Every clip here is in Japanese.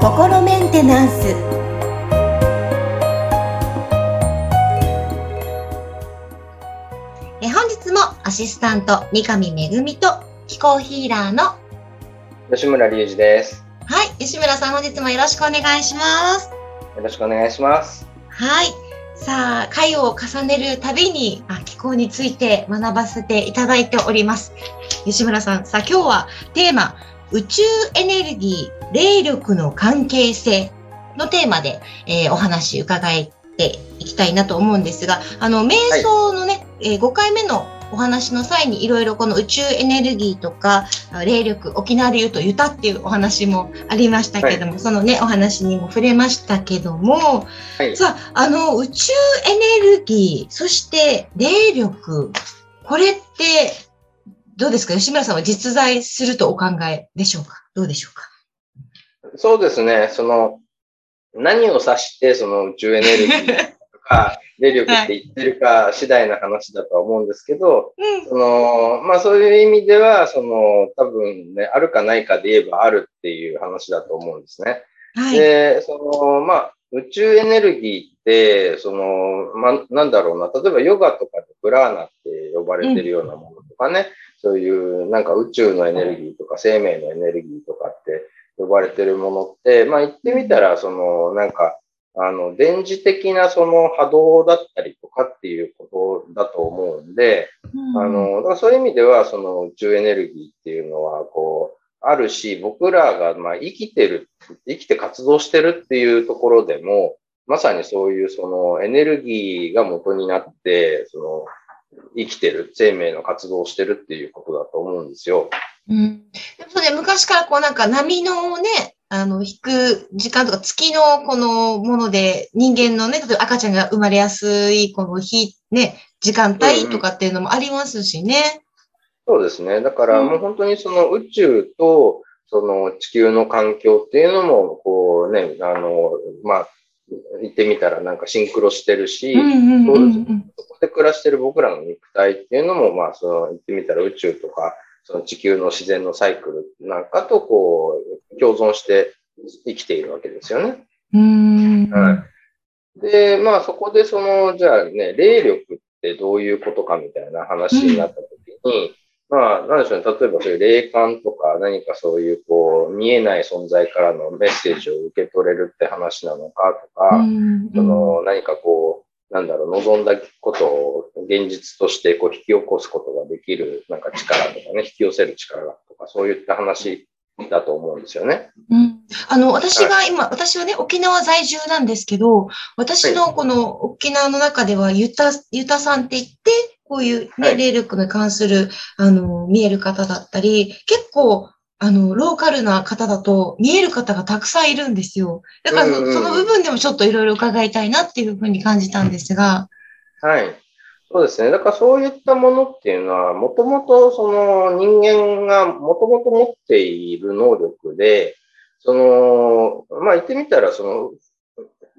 心メンテナンスえ本日もアシスタント三上恵と気候ヒーラーの吉村隆二です。はい吉村さん本日もよろしくお願いしますよろしくお願いします。はいさあ回を重ねるたびにあ気候について学ばせていただいております。吉村さんさあ今日はテーマ宇宙エネルギー霊力の関係性のテーマで、えーお話伺っていきたいなと思うんですが、あの、瞑想のね、えー5回目のお話の際にいろいろこの宇宙エネルギーとか、あ霊力、沖縄で言うとユタっていうお話もありましたけども、そのね、お話にも触れましたけども、はい。さあ、あの、宇宙エネルギー、そして霊力、これって、どうですか？吉村さんは実在するとお考えでしょうか？どうでしょうか？そうですね。その、何を指して、その宇宙エネルギーとか、霊力って言ってるか次第な話だとは思うんですけど、うん。その、まあそういう意味では、その、多分ね、あるかないかで言えばあるっていう話だと思うんですね。はい。で、その、まあ、宇宙エネルギーって、その、まあ、なんだろうな、例えばヨガとかでプラーナって呼ばれてるようなものとかね、そういうなんか宇宙のエネルギーとか生命のエネルギーとかって呼ばれてるものって、まあ言ってみたら、その、なんか、あの、電磁的なその波動だったりとかっていうことだと思うんで、うんあ、の、だからそういう意味では、その宇宙エネルギーっていうのは、こう、あるし、僕らが、まあ、生きてる、生きて活動してるっていうところでも、まさにそういうそのエネルギーが元になって、その、生きてる、生命の活動をしてるっていうことだと思うんですよ。うん。でもそうね、昔からこうなんか波のね、あの、引く時間とか月のこのもので人間のね、例えば赤ちゃんが生まれやすいこの日、ね、時間帯とかっていうのもありますしね。そうですね。だからうんもう本当にその宇宙と、その地球の環境っていうのも、こうね、あの、まあ、言ってみたらなんかシンクロしてるし、うんうんうんうん。そこで暮らしてる僕らの肉体っていうのも、まあ、その、言ってみたら宇宙とか、その地球の自然のサイクルなんかと、こう、共存して生きているわけですよね。うん。はい。で、まあ、そこでその、じゃあね、霊力ってどういうことかみたいな話になったときに、まあ、なんでしょうね、例えばそういう霊感とか何かそういう、こう、見えない存在からのメッセージを受け取れるって話なのかとか、うんその何かこう、なんだろう、望んだことを現実としてこう引き起こすことができるなんか力とかね、引き寄せる力とか、そういった話だと思うんですよね。うん。あの、私が今、私はね、沖縄在住なんですけど、私のこの沖縄の中では、ゆた、ゆたさんって言って、こういうね、はい。霊力に関する、あの、見える方だったり、結構、あの、ローカルな方だと見える方がたくさんいるんですよ。だからそ、うんうんうんその部分でもちょっといろいろ伺いたいなっていうふうに感じたんですが。はい。そうですね。だからそういったものっていうのは、もともとその人間がもともと持っている能力で、その、まあ言ってみたら、その、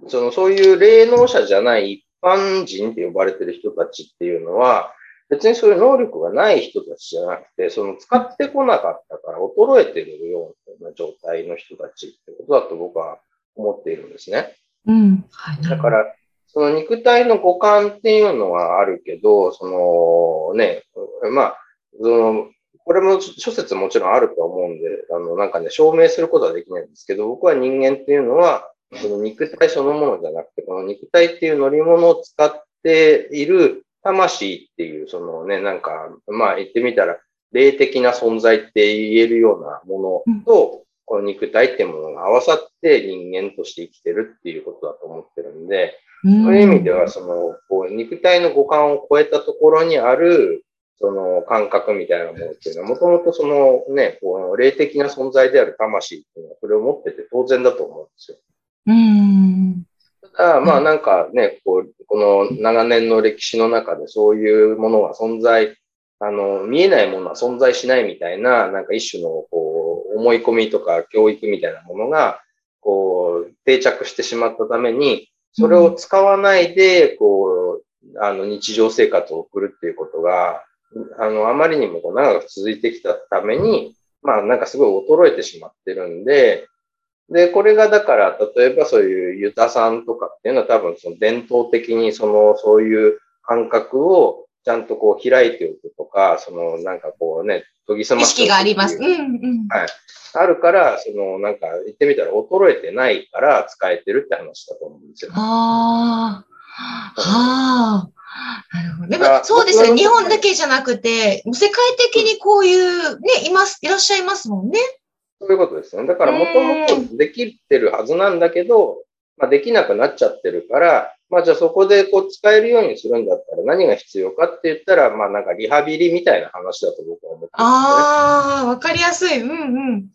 その、そういう霊能者じゃない一般人って呼ばれてる人たちっていうのは、別にそういう能力がない人たちじゃなくて、その使ってこなかったから衰えてるような状態の人たちってことだと僕は思っているんですね。うん。はい。だか、ら、その肉体の五感っていうのはあるけど、そのね、まあ、その、これも諸説もちろんあると思うんで、あの、なんかね、証明することはできないんですけど、僕は人間っていうのは、その肉体そのものじゃなくて、この肉体っていう乗り物を使っている魂っていう、そのね、なんか、まあ言ってみたら、霊的な存在って言えるようなものと、この肉体ってものが合わさって人間として生きてるっていうことだと思ってるんで、そういう意味では、その、こう、肉体の五感を超えたところにある、その感覚みたいなものっていうのは、もともとそのね、こう、霊的な存在である魂っていうのは、それを持ってて当然だと思うんですよ。うん。ただ、まあなんかね、こう、この長年の歴史の中でそういうものは存在、あの、見えないものは存在しないみたいな、なんか一種の、こう、思い込みとか教育みたいなものが、こう、定着してしまったために、それを使わないで、こう、あの、日常生活を送るっていうことが、あの、あまりにもこう長く続いてきたために、まあなんかすごい衰えてしまってるんで、で、これがだから、例えばそういうユタさんとかっていうのは多分その伝統的にその、そういう感覚をちゃんとこう開いておくとか、そのなんかこうね、研ぎ澄まして意識があります。うんうん。はい。あるから、そのなんか言ってみたら衰えてないから使えてるって話だと思うんですよ。ああ。はあ。なるほど。でも、そうですよ。日本だけじゃなくて、世界的にこういう、ね、います、いらっしゃいますもんね。そういうことですね。だから、もともとできてるはずなんだけど、まあ、できなくなっちゃってるから、まあ、じゃあそこでこう使えるようにするんだったら何が必要かって言ったら、まあ、なんかリハビリみたいな話だと僕は思ってます、ね。ああ、わかりやすい。うんうん。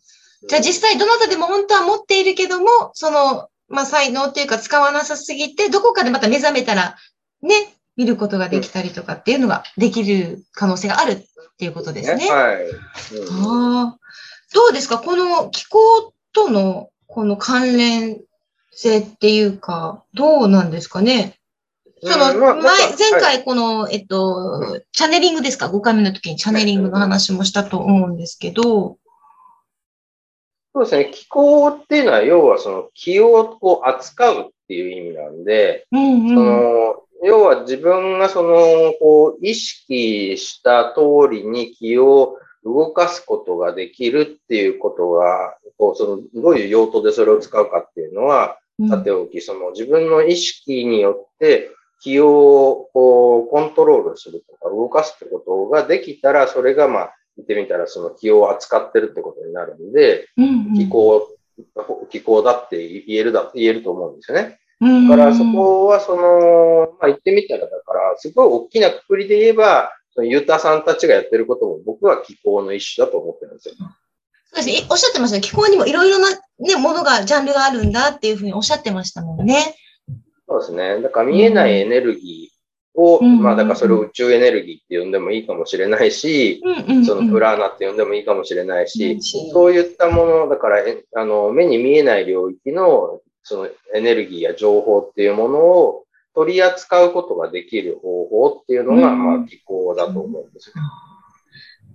じゃあ実際どなたでも本当は持っているけども、その、まあ、才能っていうか使わなさすぎて、どこかでまた目覚めたら、ね、見ることができたりとかっていうのができる可能性があるっていうことですね。はい。うん、あどうですかこの気候とのこの関連性っていうか、どうなんですかねその、前、前回この、えっと、チャネリングですか ?5 回目の時にチャネリングの話もしたと思うんですけど。そうですね。気候っていうのは、要はその気をこう扱うっていう意味なんで、うんうん、その要は自分がその、こう、意識した通りに気を動かすことができるっていうことが、こう、その、どういう用途でそれを使うかっていうのは、さておき、その自分の意識によって気をこうコントロールするとか動かすってことができたら、それがまあ、言ってみたらその気を扱ってるってことになるんで、気候、気候だって言えるだ、言えると思うんですよね。だからそこはその、まあ言ってみたらだから、すごい大きなくくりで言えば、そのユータさんたちがやってることも僕は気候の一種だと思ってるんですよ。そうですね。おっしゃってましたね。気候にもいろいろなね、ものが、ジャンルがあるんだっていうふうにおっしゃってましたもんね。そうですね。だから見えないエネルギーを、うん、まあだからそれを宇宙エネルギーって呼んでもいいかもしれないし、うんうん、そのプラーナって呼んでもいいかもしれないし、うん、そういったもの、だからあの目に見えない領域のそのエネルギーや情報っていうものを取り扱うことができる方法っていうのが、まあ気候だと思うんですよ。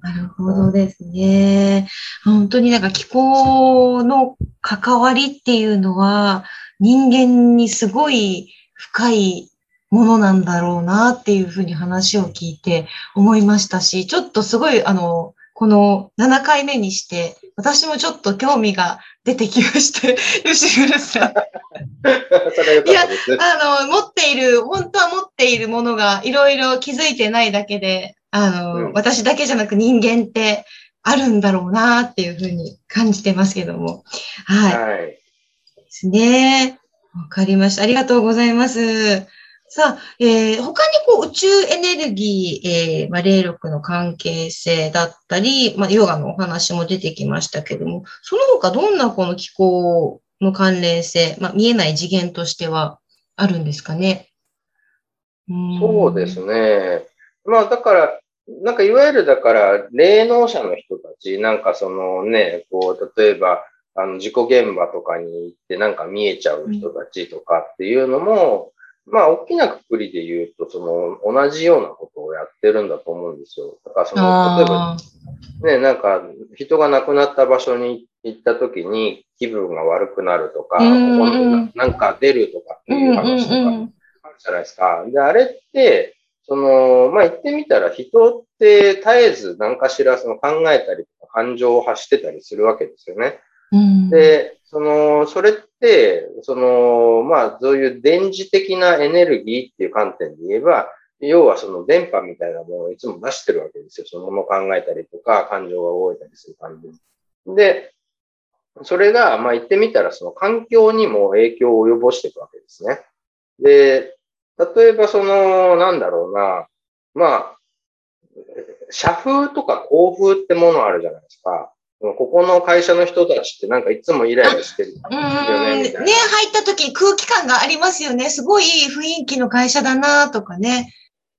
なるほどですね。本当になんか気候の関わりっていうのは人間にすごい深いものなんだろうなっていうふうに話を聞いて思いましたし、ちょっとすごいあの、この7回目にして、私もちょっと興味が出てきまして、吉村さん。いや、あの、持っている、本当は持っているものがいろいろ気づいてないだけで、あの、うん、私だけじゃなく人間ってあるんだろうなっていうふうに感じてますけども。はい。はい。ですね。わかりました。ありがとうございます。さあ、えー、他にこう宇宙エネルギー、えー、まあ、霊力の関係性だったり、まあ、ヨガのお話も出てきましたけども、その他どんなこの気候の関連性、まあ、見えない次元としてはあるんですかね？うそうですね。まあ、だから、なんかいわゆるだから、霊能者の人たち、なんかそのね、こう、例えば、あの、事故現場とかに行ってなんか見えちゃう人たちとかっていうのも、まあ、大きなくくりで言うと、その、同じようなことをやってるんだと思うんですよ。だから、その、例えば、ね、なんか、人が亡くなった場所に行った時に気分が悪くなるとか、ここなんか出るとかっていう話とかあるじゃないですか。で、あれって、その、まあ、言ってみたら人って絶えず何かしらその考えたりとか感情を発してたりするわけですよね。うん、で、その、それって、その、まあ、そういう電磁的なエネルギーっていう観点で言えば、要はその電波みたいなものをいつも出してるわけですよ。そのものを考えたりとか、感情が動いたりする感じで。それが、まあ言ってみたら、その環境にも影響を及ぼしていくわけですね。で、例えばその、なんだろうな、まあ、社風とか校風ってものあるじゃないですか。ここの会社の人たちってなんかいつもイライラしてるよね。ね、入った時空気感がありますよね。すごいいい雰囲気の会社だなとかね。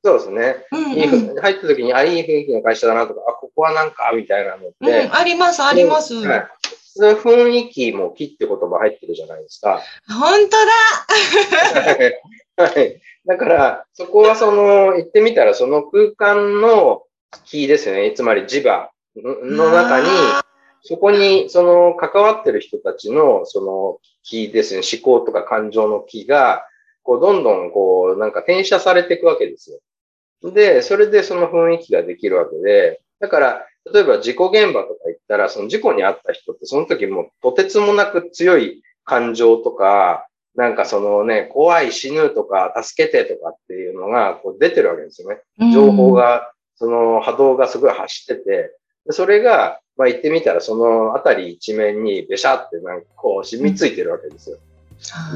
そうですね。うんうん、入った時に、あ、いい雰囲気の会社だなとか、あ、ここはなんか、みたいなのって。うん、あります、あります。はい。雰囲気も木って言葉入ってるじゃないですか。本当だはい。だから、そこはその、言ってみたら、その空間の、気ですよね。つまり磁場の中に、そこに、その、関わってる人たちの、その、気ですね、思考とか感情の気が、こう、どんどん、こう、なんか転写されていくわけですよ。で、それでその雰囲気ができるわけで、だから、例えば事故現場とか行ったら、その事故に遭った人って、その時もとてつもなく強い感情とか、なんかそのね、怖い死ぬとか、助けてとかっていうのがこう出てるわけですよね。情報が、その波動がすごい走ってて、それが、まあ言ってみたらそのあたり一面にべしゃってなんかこう染みついてるわけですよ。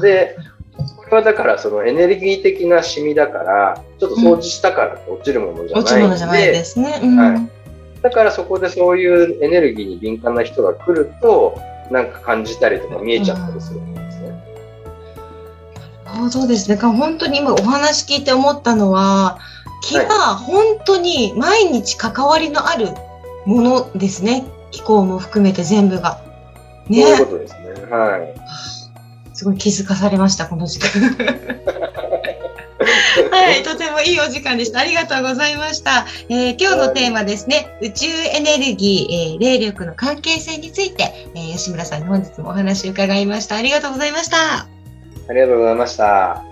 で、これはだからそのエネルギー的なシミだから、ちょっと掃除したから落ちるものじゃないんで、落ちるものじゃないですね。うん、はい。だからそこでそういうエネルギーに敏感な人が来ると、なんか感じたりとか見えちゃったりするんですね。そうですね。本当に今お話聞いて思ったのは、気が本当に毎日関わりのあるものですね。気候も含めて全部が。ね。そういうことですね。はい。すごい気づかされました、この時間。はい、とてもいいお時間でした。ありがとうございました。えー、今日のテーマですね、宇宙エネルギー、えー、霊力の関係性について、えー、吉村さんに本日もお話を伺いました。ありがとうございました。ありがとうございました。